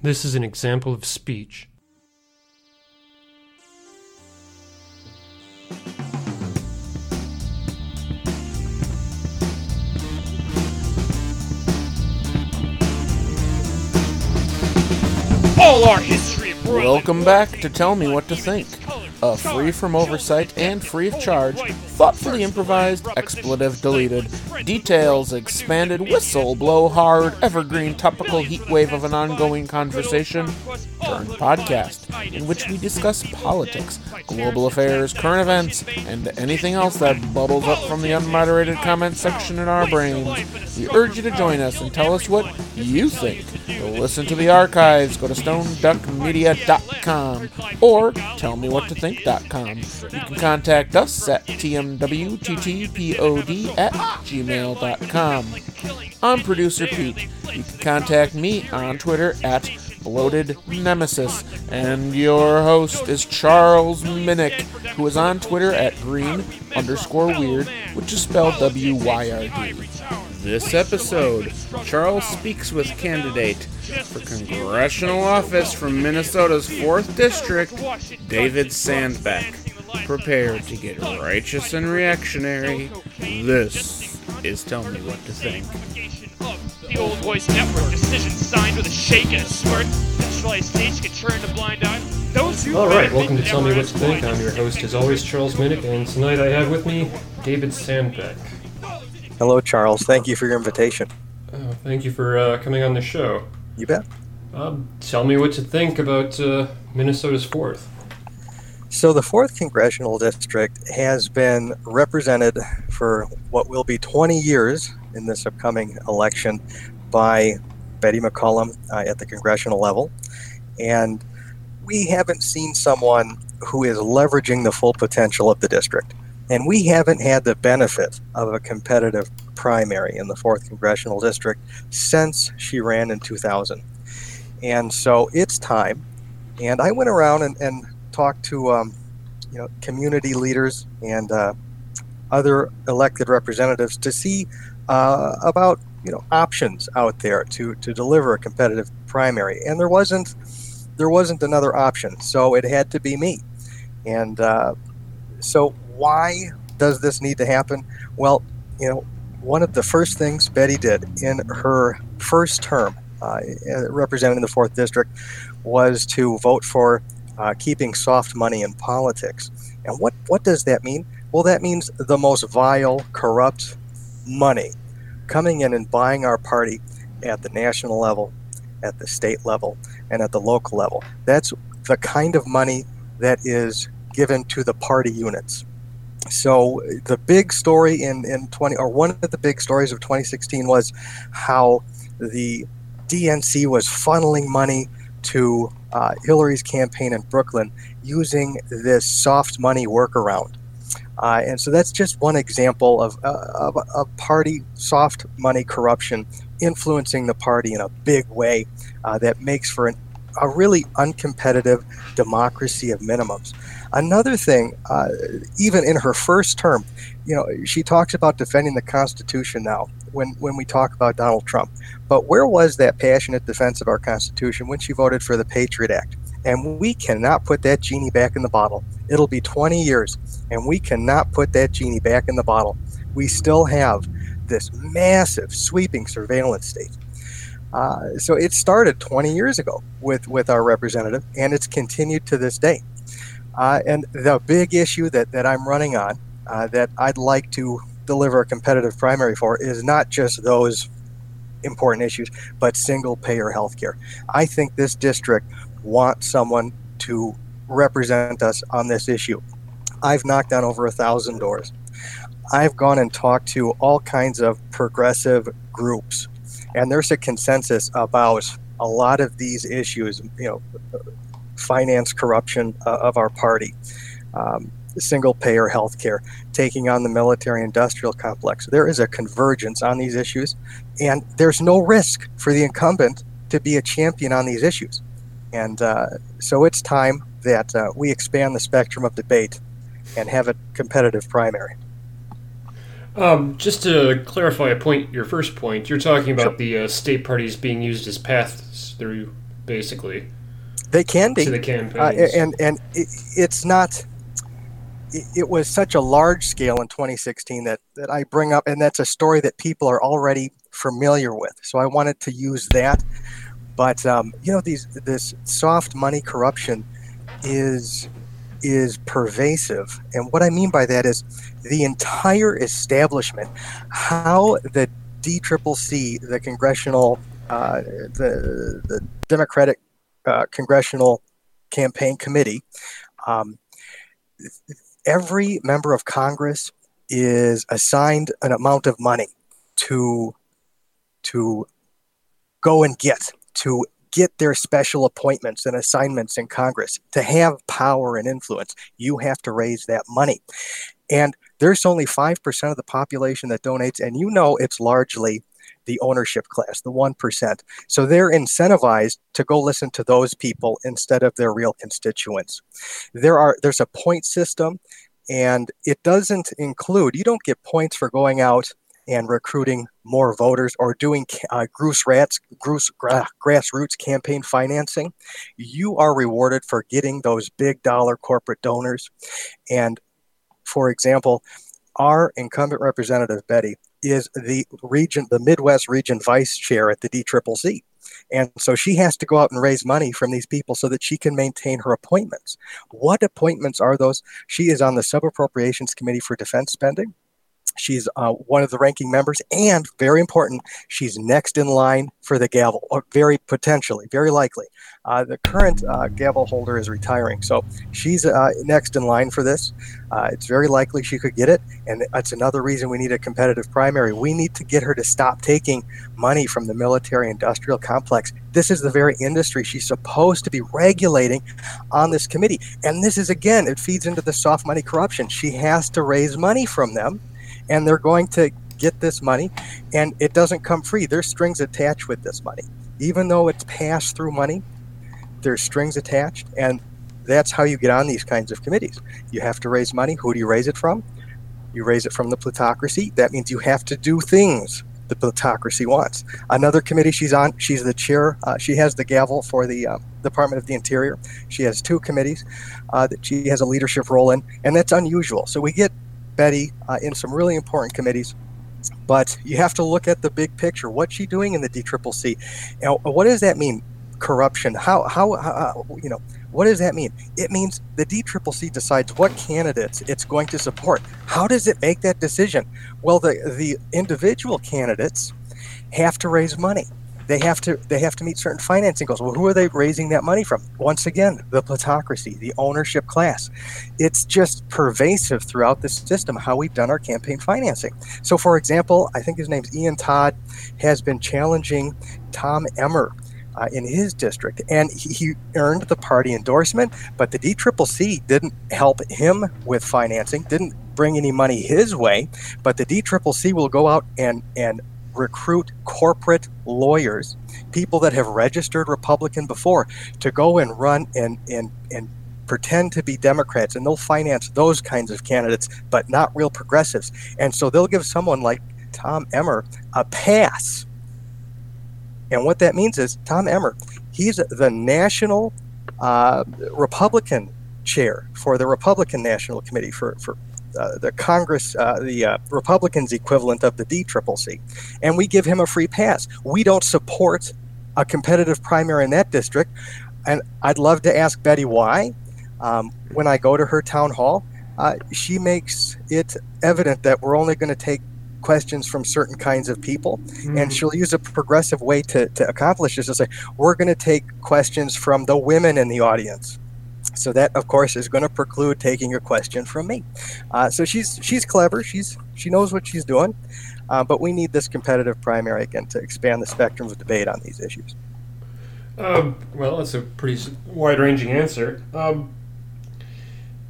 This is an example of speech. All our history Welcome back to Tell Me What to Think, a uh, free from oversight and free of charge, thoughtfully improvised, expletive deleted, details expanded, whistle blow hard, evergreen topical heat wave of an ongoing conversation turned podcast, in which we discuss politics, global affairs, current events, and anything else that bubbles up from the unmoderated comment section in our brains. We urge you to join us and tell us what you think. Listen to the archives. Go to stoneduckmedia.com or tellmewhattothink.com. You can contact us at tmwttpod at gmail.com. I'm producer Pete. You can contact me on Twitter at Bloated Nemesis. And your host is Charles Minnick, who is on Twitter at green underscore weird, which is spelled W Y R D. This episode, Charles speaks with candidate for congressional office from Minnesota's 4th District, David Sandbeck. Prepare to get righteous and reactionary. This is Tell Me What to Think. The old voice network decision signed with a shake and a smirk. Centralized states can turn a blind eye. Those All right, welcome to Tell Me What to Think. I'm your host, as always, Charles Minnick, and tonight I have with me David Sandbeck. Hello, Charles. Thank you for your invitation. Oh, thank you for uh, coming on the show. You bet. Um, tell me what to think about uh, Minnesota's fourth. So, the 4th Congressional District has been represented for what will be 20 years in this upcoming election by Betty McCollum uh, at the congressional level. And we haven't seen someone who is leveraging the full potential of the district. And we haven't had the benefit of a competitive primary in the 4th Congressional District since she ran in 2000. And so it's time. And I went around and, and talked to um, you know community leaders and uh, other elected representatives to see uh, about you know options out there to to deliver a competitive primary. And there wasn't there wasn't another option, so it had to be me. And uh, so why does this need to happen? Well, you know, one of the first things Betty did in her first term uh, representing the fourth district was to vote for uh, keeping soft money in politics. And what, what does that mean? Well, that means the most vile, corrupt money coming in and buying our party at the national level, at the state level, and at the local level. That's the kind of money that is given to the party units. So the big story in, in 20 or one of the big stories of 2016 was how the DNC was funneling money to uh, Hillary's campaign in Brooklyn using this soft money workaround. Uh, and so that's just one example of, uh, of a party soft money corruption influencing the party in a big way uh, that makes for an, a really uncompetitive democracy of minimums. Another thing, uh, even in her first term, you know, she talks about defending the Constitution now when, when we talk about Donald Trump. But where was that passionate defense of our Constitution when she voted for the Patriot Act? And we cannot put that genie back in the bottle. It'll be 20 years, and we cannot put that genie back in the bottle. We still have this massive, sweeping surveillance state. Uh, so it started 20 years ago with, with our representative, and it's continued to this day. Uh, and the big issue that, that I'm running on uh, that I'd like to deliver a competitive primary for is not just those important issues, but single payer healthcare. I think this district wants someone to represent us on this issue. I've knocked on over a thousand doors. I've gone and talked to all kinds of progressive groups, and there's a consensus about a lot of these issues, you know, finance corruption uh, of our party, um, single payer healthcare, taking on the military industrial complex. There is a convergence on these issues, and there's no risk for the incumbent to be a champion on these issues. And uh, so it's time that uh, we expand the spectrum of debate and have a competitive primary. Um, just to clarify a point, your first point, you're talking about Sure. the uh, state parties being used as paths through basically. They can be to the uh, campaigns. and and it, it's not. It, it was such a large scale in 2016 that that I bring up, and that's a story that people are already familiar with. So I wanted to use that. But um, you know, these this soft money corruption is is pervasive, and what I mean by that is the entire establishment, how the DCCC, the congressional, uh, the the Democratic uh, congressional campaign committee, um, every member of Congress is assigned an amount of money to to go and get to get their special appointments and assignments in Congress to have power and influence. You have to raise that money. And there's only 5% of the population that donates, and you know it's largely the ownership class, the 1%. So they're incentivized to go listen to those people instead of their real constituents. There are there's a point system and it doesn't include you don't get points for going out and recruiting more voters or doing uh, grassroots, grassroots campaign financing. You are rewarded for getting those big dollar corporate donors. And for example, our incumbent representative, Betty, is the region, the Midwest region vice chair at the DCCC. And so she has to go out and raise money from these people so that she can maintain her appointments. What appointments are those? She is on the Subappropriations Committee for Defense Spending. She's uh, one of the ranking members, and very important, she's next in line for the gavel, or very potentially, very likely. Uh, the current uh, gavel holder is retiring, so she's uh, next in line for this. Uh, it's very likely she could get it, and that's another reason we need a competitive primary. We need to get her to stop taking money from the military industrial complex. This is the very industry she's supposed to be regulating on this committee. And this is, again, it feeds into the soft money corruption. She has to raise money from them and they're going to get this money and it doesn't come free. There's strings attached with this money. Even though it's pass through money there's strings attached and that's how you get on these kinds of committees. You have to raise money. Who do you raise it from? You raise it from the plutocracy. That means you have to do things the plutocracy wants. Another committee she's on she's the chair uh, she has the gavel for the uh, department of the interior. She has two committees uh, that she has a leadership role in and that's unusual. So we get Betty uh, in some really important committees. But you have to look at the big picture. What's she doing in the DCCC? And what does that mean? Corruption. How, how, how, you know, what does that mean? It means the DCCC decides what candidates it's going to support. How does it make that decision? Well, the, the individual candidates have to raise money they have to they have to meet certain financing goals. Well, who are they raising that money from? Once again, the plutocracy, the ownership class. It's just pervasive throughout the system how we've done our campaign financing. So, for example, I think his name's Ian Todd has been challenging Tom Emmer. Uh, in his district, and he, he, earned the party endorsement. But the DCCC didn't help him with financing, didn't bring any money his way. But the DCCC will go out and and recruit corporate lawyers, people that have registered Republican before, to go and run and and and pretend to be Democrats, and they'll finance those kinds of candidates, but not real progressives. And so they'll give someone like Tom Emmer a pass. And what that means is Tom Emmer, he's the national uh, Republican chair for the Republican National Committee for, for uh, the Congress, uh, the uh, Republicans' equivalent of the DCCC, and we give him a free pass. We don't support a competitive primary in that district, and I'd love to ask Betty why. Um, when I go to her town hall, uh, she makes it evident that we're only going to take questions from certain kinds of people mm-hmm. and she'll use a progressive way to, to accomplish this to say we're going to take questions from the women in the audience so that, of course, is going to preclude taking a question from me. Uh, so she's she's clever. She's she knows what she's doing, uh, but we need this competitive primary again to expand the spectrum of debate on these issues. Um, well, that's a pretty wide-ranging answer. Um,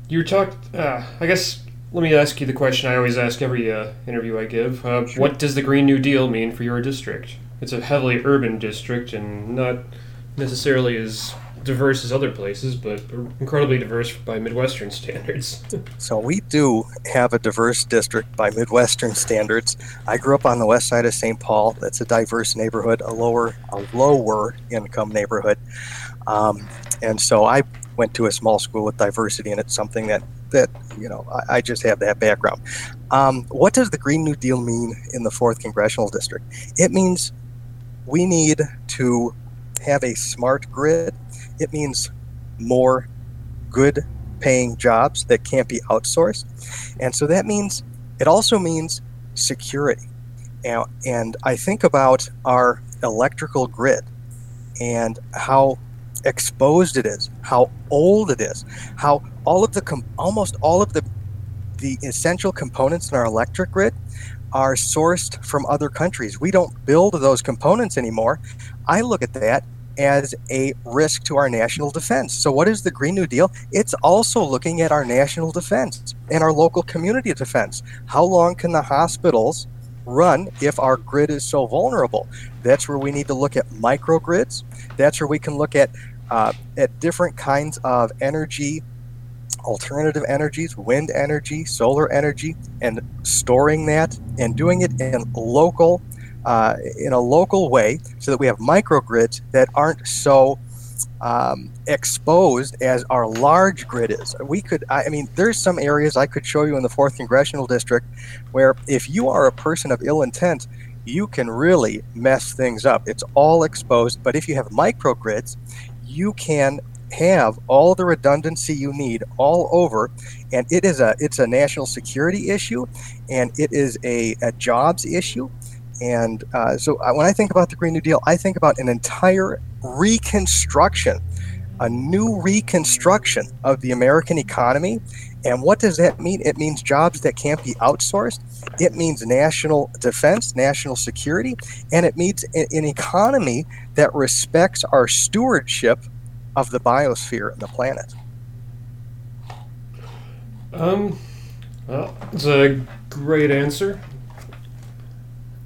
you talked. Uh, I guess let me ask you the question I always ask every uh, interview I give. Uh, sure. What does the Green New Deal mean for your district? It's a heavily urban district and not necessarily as diverse as other places, but incredibly diverse by Midwestern standards. so we do have a diverse district by Midwestern standards. I grew up on the west side of St. Paul. That's a diverse neighborhood, a lower a lower income neighborhood, um, and so I went to a small school with diversity, and it's something that that you know I, I just have that background. Um, what does the Green New Deal mean in the fourth congressional district? It means we need to have a smart grid. It means more good paying jobs that can't be outsourced. And so that means it also means security. And, and I think about our electrical grid and how exposed it is, how old it is, how all of the com- almost all of the the essential components in our electric grid are sourced from other countries. We don't build those components anymore. I look at that as a risk to our national defense. So, what is the Green New Deal? It's also looking at our national defense and our local community defense. How long can the hospitals run if our grid is so vulnerable? That's where we need to look at microgrids. That's where we can look at uh, at different kinds of energy alternative energies, wind energy, solar energy, and storing that and doing it in local, uh, in a local way, so that we have microgrids that aren't so um, exposed as our large grid is. We could, I mean, there's some areas I could show you in the fourth congressional district where if you are a person of ill intent, you can really mess things up. It's all exposed, but if you have microgrids, you can have all the redundancy you need all over and it is a it's a national security issue and it is a, a jobs issue. And uh, so when i think about the green new deal i think about an entire reconstruction a new reconstruction of the american economy. And what does that mean? It means jobs that can't be outsourced. It means national defense national security and it means an economy that respects our stewardship of the biosphere and the planet? Um, well, it's a great answer.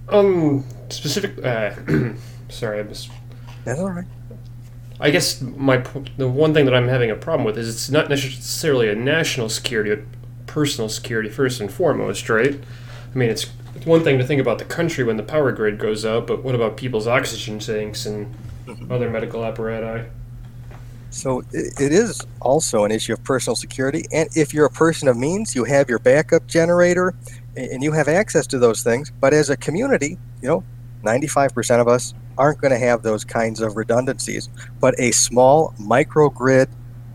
Um, specific. Uh, sorry, I missed. That's all right. I guess my the one thing that I'm having a problem with is it's not necessarily a national security, but personal security first and foremost, right? I mean, it's, it's one thing to think about the country when the power grid goes out, but what about people's oxygen tanks and mm-hmm. other medical apparatus? So it, it is also an issue of personal security. And if you're a person of means, you have your backup generator and you have access to those things. But as a community, you know, 95% of us aren't going to have those kinds of redundancies. But a small microgrid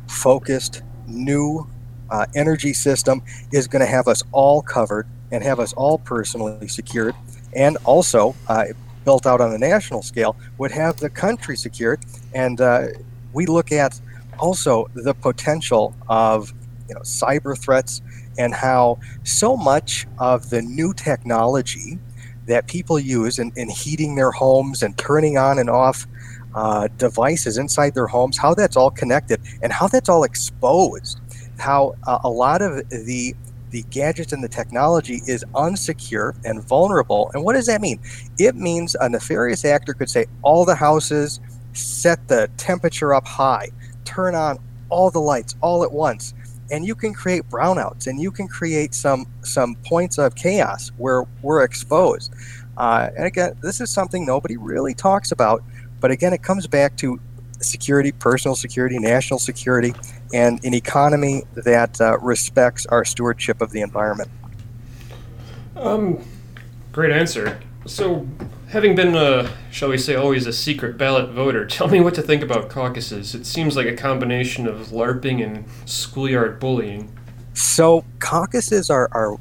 focused new uh, energy system is going to have us all covered and have us all personally secured. And also, uh, built out on a national scale, would have the country secured. And uh, we look at also the potential of you know cyber threats and how so much of the new technology that people use in, in heating their homes and turning on and off uh, devices inside their homes, how that's all connected and how that's all exposed. How uh, a lot of the the gadgets and the technology is unsecure and vulnerable. And what does that mean? It means a nefarious actor could say all the houses set the temperature up high, turn on all the lights all at once, and you can create brownouts and you can create some some points of chaos where we're exposed. Uh, and again, this is something nobody really talks about, but again, it comes back to security, personal security, national security, and an economy that uh, respects our stewardship of the environment. Um, great answer. So, having been, uh, shall we say, always a secret ballot voter, tell me what to think about caucuses. It seems like a combination of LARPing and schoolyard bullying. So, caucuses are, are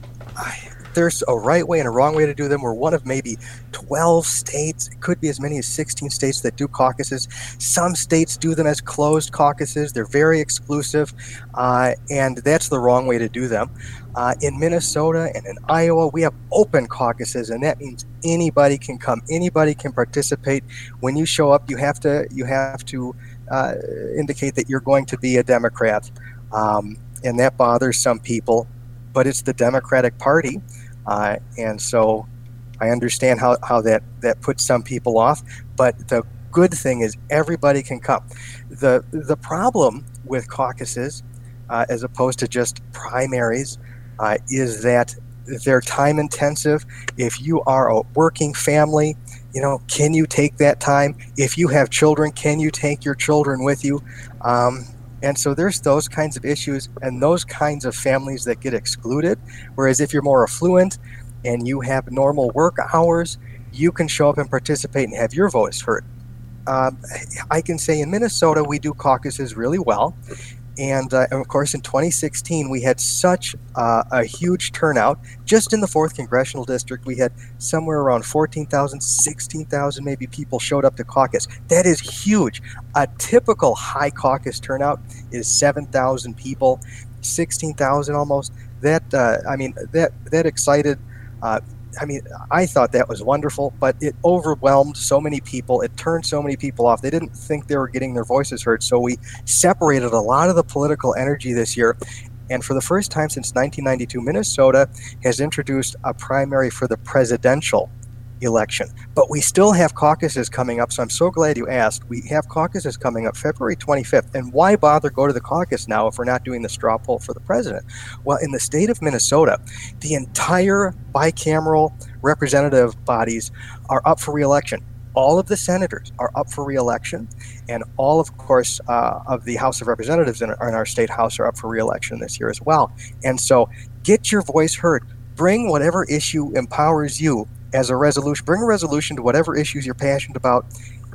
there's a right way and a wrong way to do them. We're one of maybe 12 states, it could be as many as 16 states that do caucuses. Some states do them as closed caucuses, they're very exclusive, uh, and that's the wrong way to do them. Uh, in Minnesota and in Iowa, we have open caucuses, and that means anybody can come, anybody can participate. When you show up, you have to you have to uh, indicate that you're going to be a Democrat, um, and that bothers some people. But it's the Democratic Party, uh, and so I understand how, how that, that puts some people off. But the good thing is everybody can come. The the problem with caucuses, uh, as opposed to just primaries, uh, is that they're time intensive. If you are a working family, you know, can you take that time? If you have children, can you take your children with you? Um, and so there's those kinds of issues and those kinds of families that get excluded. Whereas if you're more affluent and you have normal work hours, you can show up and participate and have your voice heard. Um, I can say in Minnesota, we do caucuses really well. And, uh, and of course, in 2016, we had such uh, a huge turnout. Just in the 4th Congressional District, we had somewhere around 14,000, 16,000 maybe people showed up to caucus. That is huge. A typical high caucus turnout is 7,000 people, 16,000 almost. That, uh, I mean, that, that excited uh, I mean, I thought that was wonderful, but it overwhelmed so many people. It turned so many people off. They didn't think they were getting their voices heard. So we separated a lot of the political energy this year. And for the first time since 1992, Minnesota has introduced a primary for the presidential election. But we still have caucuses coming up, so I'm so glad you asked. We have caucuses coming up February 25th. And why bother go to the caucus now if we're not doing the straw poll for the president? Well, in the state of Minnesota, the entire bicameral representative bodies are up for reelection. All of the senators are up for reelection, and all, of course, uh, of the House of Representatives in our, in our state house are up for reelection this year as well. And so, get your voice heard. Bring whatever issue empowers you as a resolution. Bring a resolution to whatever issues you're passionate about.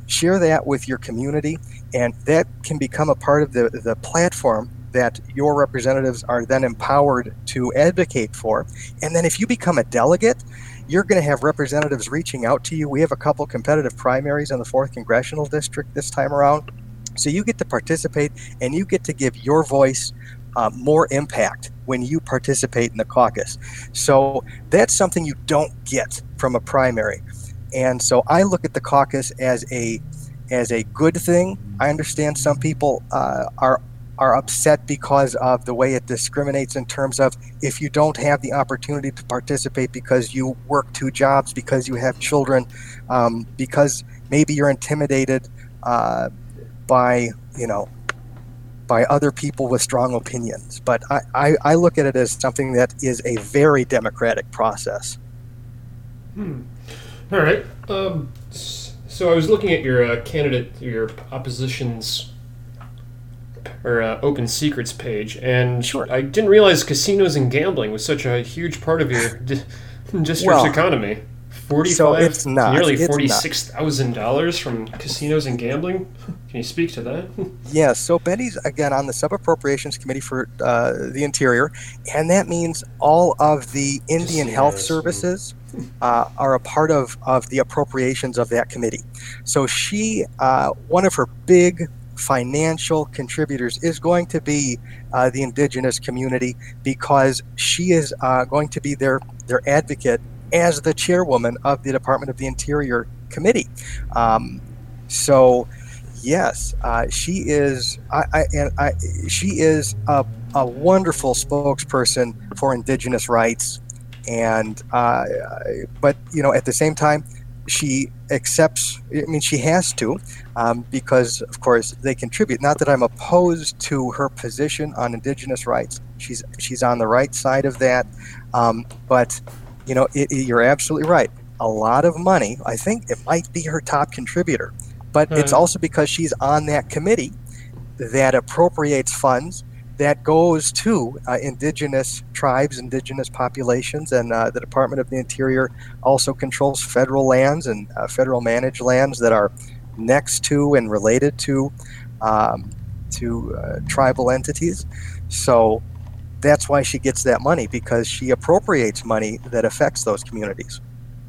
Share that with your community, and that can become a part of the, the platform that your representatives are then empowered to advocate for. And then if you become a delegate, you're going to have representatives reaching out to you. We have a couple competitive primaries in the 4th Congressional District this time around. So you get to participate and you get to give your voice uh, more impact when you participate in the caucus. So that's something you don't get from a primary. And so I look at the caucus as a as a good thing. I understand some people uh, are are upset because of the way it discriminates in terms of if you don't have the opportunity to participate because you work two jobs, because you have children, um, because maybe you're intimidated uh, by you know by other people with strong opinions. But I, I, I, look at it as something that is a very democratic process. Hmm. All right. Um, so I was looking at your uh, candidate, your opposition's or uh, open secrets page, and sure. I didn't realize casinos and gambling was such a huge part of your di- district's well, economy. Forty-five, so it's not, nearly forty-six thousand dollars from casinos and gambling. Can you speak to that? yeah. So Betty's again on the sub appropriations committee for uh, the interior, and that means all of the Indian casinos. health services uh, are a part of of the appropriations of that committee. So she, uh, one of her big financial contributors is going to be uh, the indigenous community because she is uh, going to be their their advocate as the chairwoman of the Department of the Interior Committee. Um, so, yes, uh, she is. I, I, and I, she is a, a wonderful spokesperson for Indigenous rights, and uh, but you know at the same time, she accepts. I mean, she has to, um, because of course they contribute. Not that I'm opposed to her position on Indigenous rights. She's she's on the right side of that, um, but you know, it, it, you're absolutely right. A lot of money. I think it might be her top contributor, but it's also because she's on that committee that appropriates funds that goes to uh, indigenous tribes, indigenous populations, and uh, the Department of the Interior also controls federal lands and uh, federal managed lands that are next to and related to um, to uh, tribal entities. So that's why she gets that money because she appropriates money that affects those communities.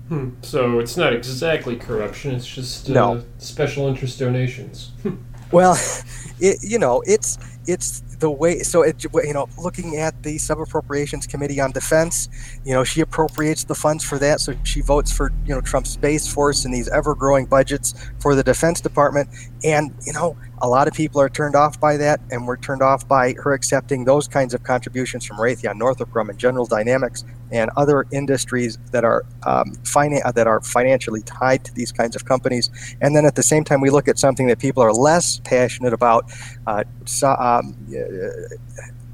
Hmm. So it's not exactly corruption; it's just uh, no. special interest donations. well, it, you know, it's it's the way so it you know looking at the sub appropriations committee on defense you know she appropriates the funds for that so she votes for you know trump's space force and these ever growing budgets for the defense department. And you know a lot of people are turned off by that and we're turned off by her accepting those kinds of contributions from raytheon northrop grumman general dynamics and other industries that are um, finan- that are financially tied to these kinds of companies. And then at the same time, we look at something that people are less passionate about, uh, so, um, uh,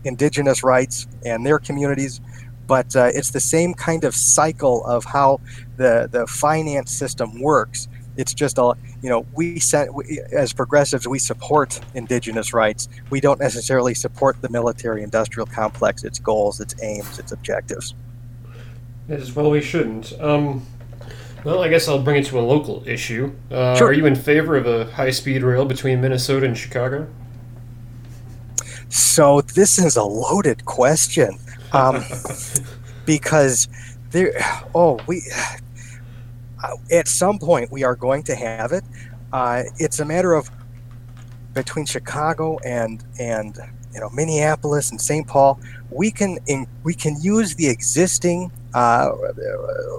indigenous rights and their communities. But uh, it's the same kind of cycle of how the, the finance system works. It's just a, you know, we, we as progressives, we support indigenous rights. We don't necessarily support the military industrial complex, its goals, its aims, its objectives. As well, we shouldn't. Um, well, I guess I'll bring it to a local issue. Uh, Sure. Are you in favor of a high speed rail between Minnesota and Chicago? So this is a loaded question, um, because there. Oh, we. At some point, we are going to have it. Uh, it's a matter of between Chicago and and you know Minneapolis and St. Paul. We can in, we can use the existing uh,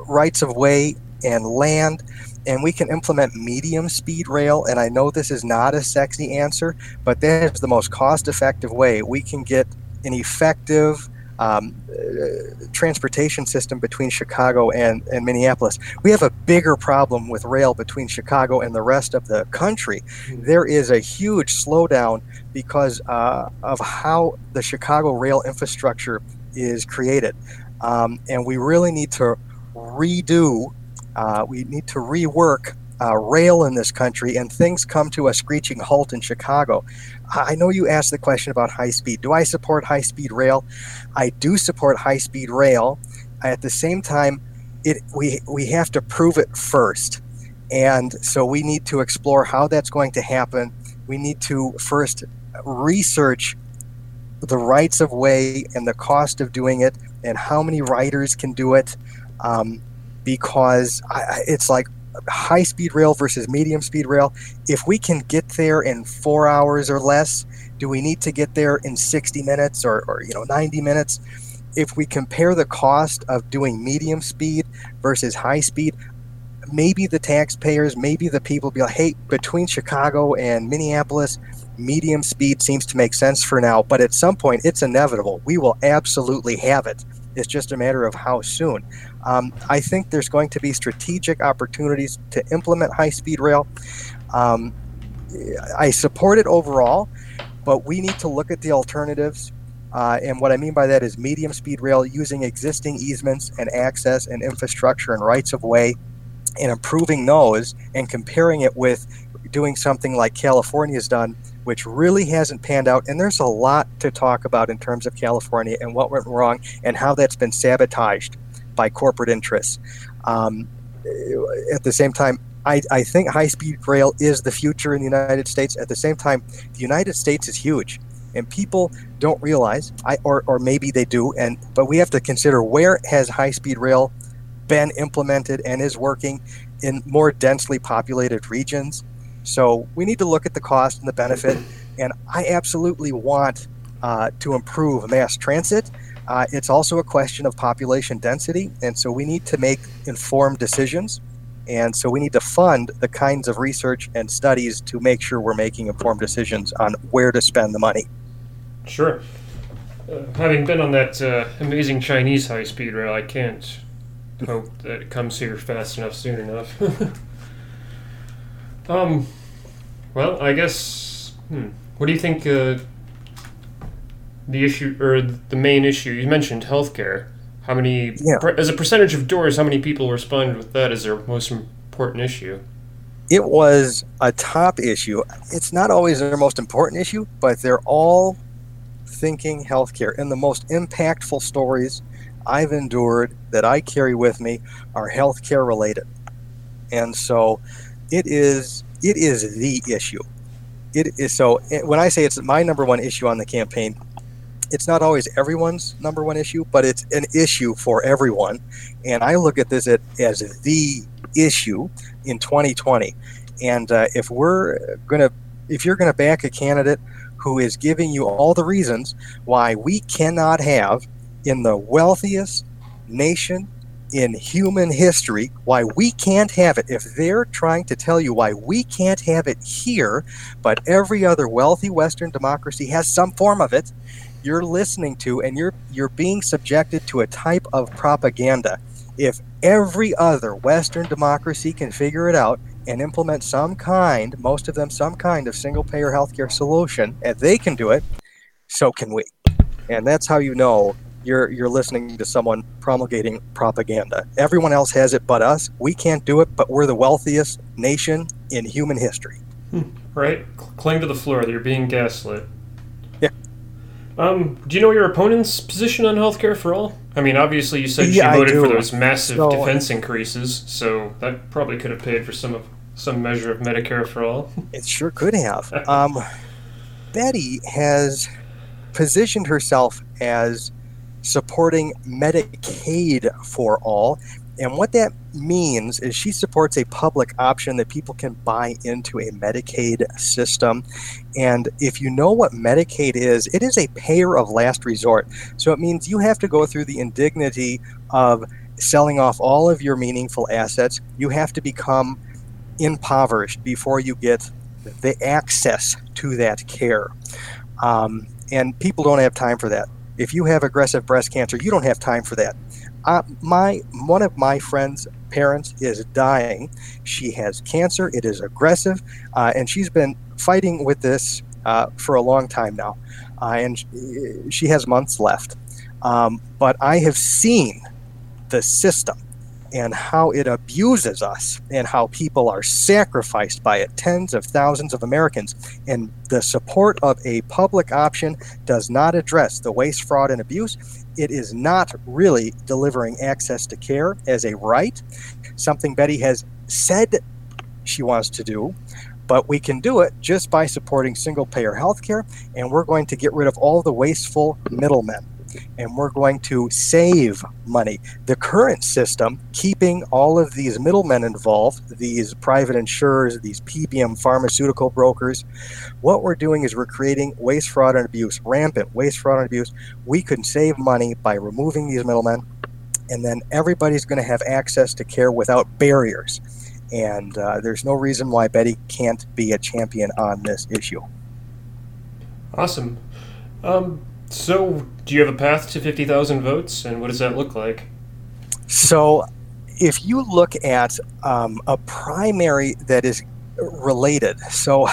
rights of way and land and we can implement medium speed rail. And I know this is not a sexy answer, but that is the most cost effective way we can get an effective um, uh, transportation system between Chicago and, and Minneapolis. We have a bigger problem with rail between Chicago and the rest of the country. There is a huge slowdown because uh, of how the Chicago rail infrastructure is created. Um, and we really need to redo uh, we need to rework uh, rail in this country, and things come to a screeching halt in Chicago. I know you asked the question about high speed. Do I support high speed rail? I do support high speed rail. At the same time, it we we have to prove it first, and so we need to explore how that's going to happen. We need to first research the rights of way and the cost of doing it, and how many riders can do it. Um, because I, it's like high speed rail versus medium speed rail. If we can get there in four hours or less, do we need to get there in 60 minutes or, or you know 90 minutes? If we compare the cost of doing medium speed versus high speed, maybe the taxpayers, maybe the people be like, hey, between Chicago and Minneapolis, medium speed seems to make sense for now. But at some point, it's inevitable. We will absolutely have it. It's just a matter of how soon. Um, I think there's going to be strategic opportunities to implement high speed rail. Um, I support it overall, but we need to look at the alternatives. Uh, and what I mean by that is medium speed rail using existing easements and access and infrastructure and rights of way and improving those and comparing it with doing something like California's done, which really hasn't panned out. And there's a lot to talk about in terms of California and what went wrong and how that's been sabotaged by corporate interests. Um, at the same time, I, I think high speed rail is the future in the United States. At the same time, the United States is huge. And people don't realize, I, or, or maybe they do, and but we have to consider where has high speed rail been implemented and is working in more densely populated regions. So we need to look at the cost and the benefit. And I absolutely want uh, to improve mass transit. Uh, it's also a question of population density. And so we need to make informed decisions. And so we need to fund the kinds of research and studies to make sure we're making informed decisions on where to spend the money. Sure. Uh, having been on that uh, amazing Chinese high speed rail, I can't hope that it comes here fast enough soon enough. um, well, I guess. Hmm, what do you think? Uh, the issue or the main issue you mentioned healthcare. How many, Yeah. per- as a percentage of doors, how many people responded with that as their most important issue? it was a top issue. It's not always their most important issue, but they're all thinking healthcare. And the most impactful stories I've endured that I carry with me are healthcare related. And so it is it is the issue. It is so when I say it's my number one issue on the campaign, it's not always everyone's number one issue, but it's an issue for everyone. And I look at this as the issue in 2020. And uh, if we're gonna, if you're gonna back a candidate who is giving you all the reasons why we cannot have in the wealthiest nation in human history, why we can't have it, if they're trying to tell you why we can't have it here, but every other wealthy Western democracy has some form of it, you're listening to and you're you're being subjected to a type of propaganda. If every other Western democracy can figure it out and implement some kind, most of them some kind of single payer healthcare solution, and they can do it, so can we. And that's how you know you're you're listening to someone promulgating propaganda. Everyone else has it but us. We can't do it, but we're the wealthiest nation in human history. Right? Cling to the floor that you're being gaslit. Yeah. Um, do you know your opponent's position on healthcare for all? I mean, obviously you said Yeah, she voted for those massive So- defense increases, so that probably could have paid for some of some measure of Medicare for all. It sure could have. Um, Betty has positioned herself as supporting Medicaid for all. And what that means is she supports a public option that people can buy into a Medicaid system. And if you know what Medicaid is, it is a payer of last resort. So it means you have to go through the indignity of selling off all of your meaningful assets. You have to become impoverished before you get the access to that care. Um, and people don't have time for that. If you have aggressive breast cancer, you don't have time for that. Uh, my one of my friends' parents is dying. She has cancer. It is aggressive, uh, and she's been fighting with this uh, for a long time now, uh, and she has months left. Um, but I have seen the system and how it abuses us and how people are sacrificed by it. Tens of thousands of americans and the support of a public option does not address the waste fraud and abuse. It is not really delivering access to care as a right something betty has said she wants to do but we can do it just by supporting single payer healthcare and we're going to get rid of all the wasteful middlemen and we're going to save money. The current system, keeping all of these middlemen involved, these private insurers, these PBM pharmaceutical brokers, what we're doing is we're creating waste, fraud, and abuse, rampant waste, fraud, and abuse. We can save money by removing these middlemen, and then everybody's going to have access to care without barriers. And uh, there's no reason why Betty can't be a champion on this issue. Awesome. Um, so, do you have a path to 50,000 votes, and what does that look like? So, if you look at um, a primary that is related, so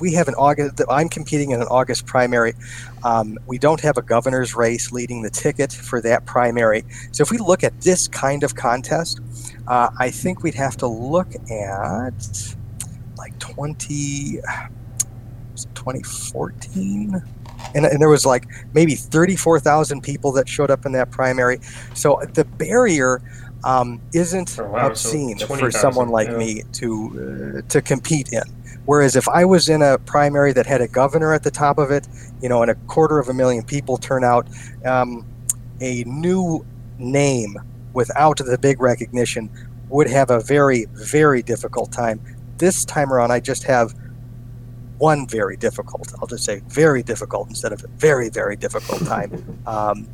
we have an August. I'm competing in an August primary. Um, we don't have a governor's race leading the ticket for that primary. So, if we look at this kind of contest, uh, I think we'd have to look at like 20, 2014 and, and there was like maybe 34,000 people that showed up in that primary. So the barrier um, isn't Oh, wow, so obscene for someone like yeah. me to uh, to compete in. Whereas if I was in a primary that had a governor at the top of it, you know, and a quarter of a million people turn out, um, a new name without the big recognition would have a very, very difficult time. This time around, I just have one very difficult. I'll just say very difficult instead of a very, very difficult time. Um,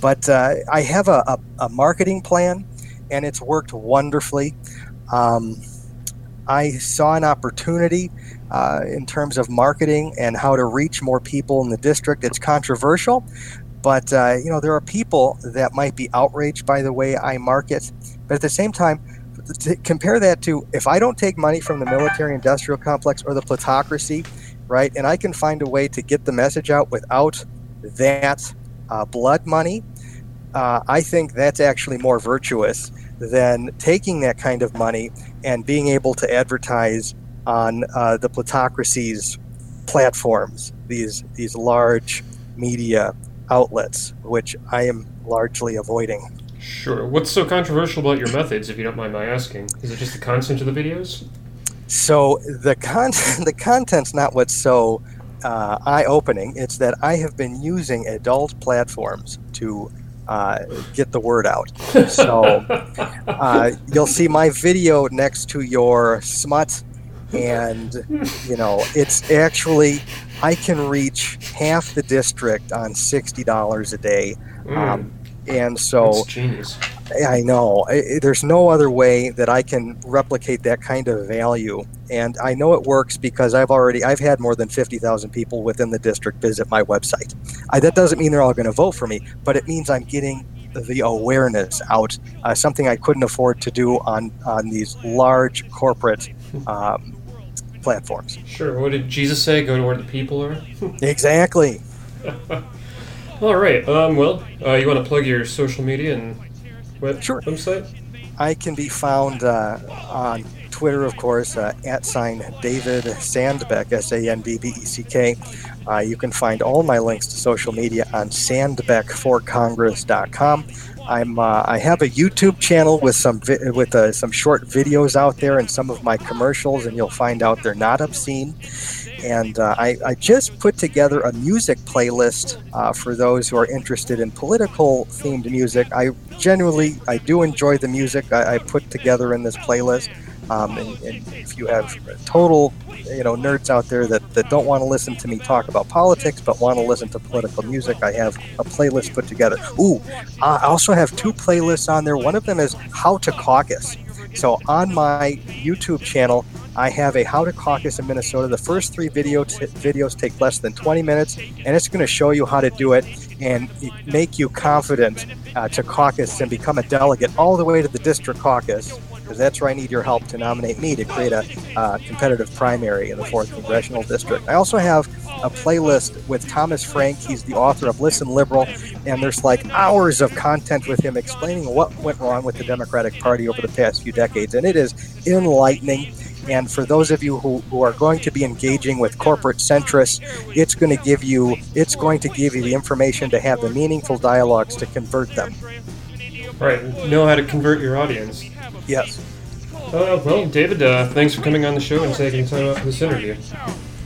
but uh, I have a, a, a marketing plan, and it's worked wonderfully. Um, I saw an opportunity uh, in terms of marketing and how to reach more people in the district. It's controversial, but uh, you know there are people that might be outraged by the way I market. But at the same time, compare that to if I don't take money from the military-industrial complex or the plutocracy, right, and I can find a way to get the message out without that uh, blood money, uh, I think that's actually more virtuous than taking that kind of money and being able to advertise on uh, the plutocracy's platforms, these these large media outlets, which I am largely avoiding. Sure. What's so controversial about your methods, if you don't mind my asking? Is it just the content of the videos? So the con- the content's not what's so uh, eye-opening. It's that I have been using adult platforms to uh, get the word out. So uh, you'll see my video next to your smut, and you know it's actually I can reach half the district on sixty dollars a day, Mm, um, and so. that's genius. I know. I, I- there's no other way that I can replicate that kind of value, and I know it works because I've already I've had more than fifty thousand people within the district visit my website. I, that doesn't mean they're all going to vote for me, but it means I'm getting the awareness out, uh, something I couldn't afford to do on on these large corporate um, platforms. Sure. What did Jesus say? Go to where the people are. Exactly. All right. Um. Well, uh, you want to plug your social media and web Sure. website? I can be found uh, on Twitter, of course, uh, at sign David Sandbeck, S A N D B E C K. Uh, you can find all my links to social media on sandbeckforcongress.com. I'm uh, I have a YouTube channel with some vi- with uh, some short videos out there and some of my commercials, and you'll find out they're not obscene. And uh, I, I just put together a music playlist uh, for those who are interested in political themed music. I genuinely I do enjoy the music I, I put together in this playlist. Um, and, and if you have total you know nerds out there that, that don't want to listen to me talk about politics but want to listen to political music, I have a playlist put together. Ooh, I also have two playlists on there. One of them is how to caucus. So on my YouTube channel, I have a How to Caucus in Minnesota. The first three video t- videos take less than 20 minutes, and it's going to show you how to do it and make you confident uh, to caucus and become a delegate all the way to the district caucus, because that's where I need your help to nominate me to create a uh, competitive primary in the 4th Congressional District. I also have a playlist with Thomas Frank. He's the author of Listen Liberal, and there's like hours of content with him explaining what went wrong with the Democratic Party over the past few decades, and it is enlightening. And for those of you who, who are going to be engaging with corporate centrists, it's going to give you it's going to give you the information to have the meaningful dialogues to convert them. Right, Know how to convert your audience. Yes, Uh, well, David, uh, thanks for coming on the show and taking time out for this interview.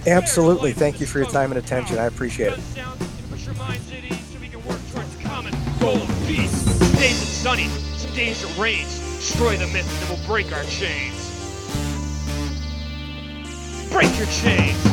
Absolutely. Thank you for your time and attention. I appreciate it. Days. Destroy the myth and we'll break our chains. Break your chains.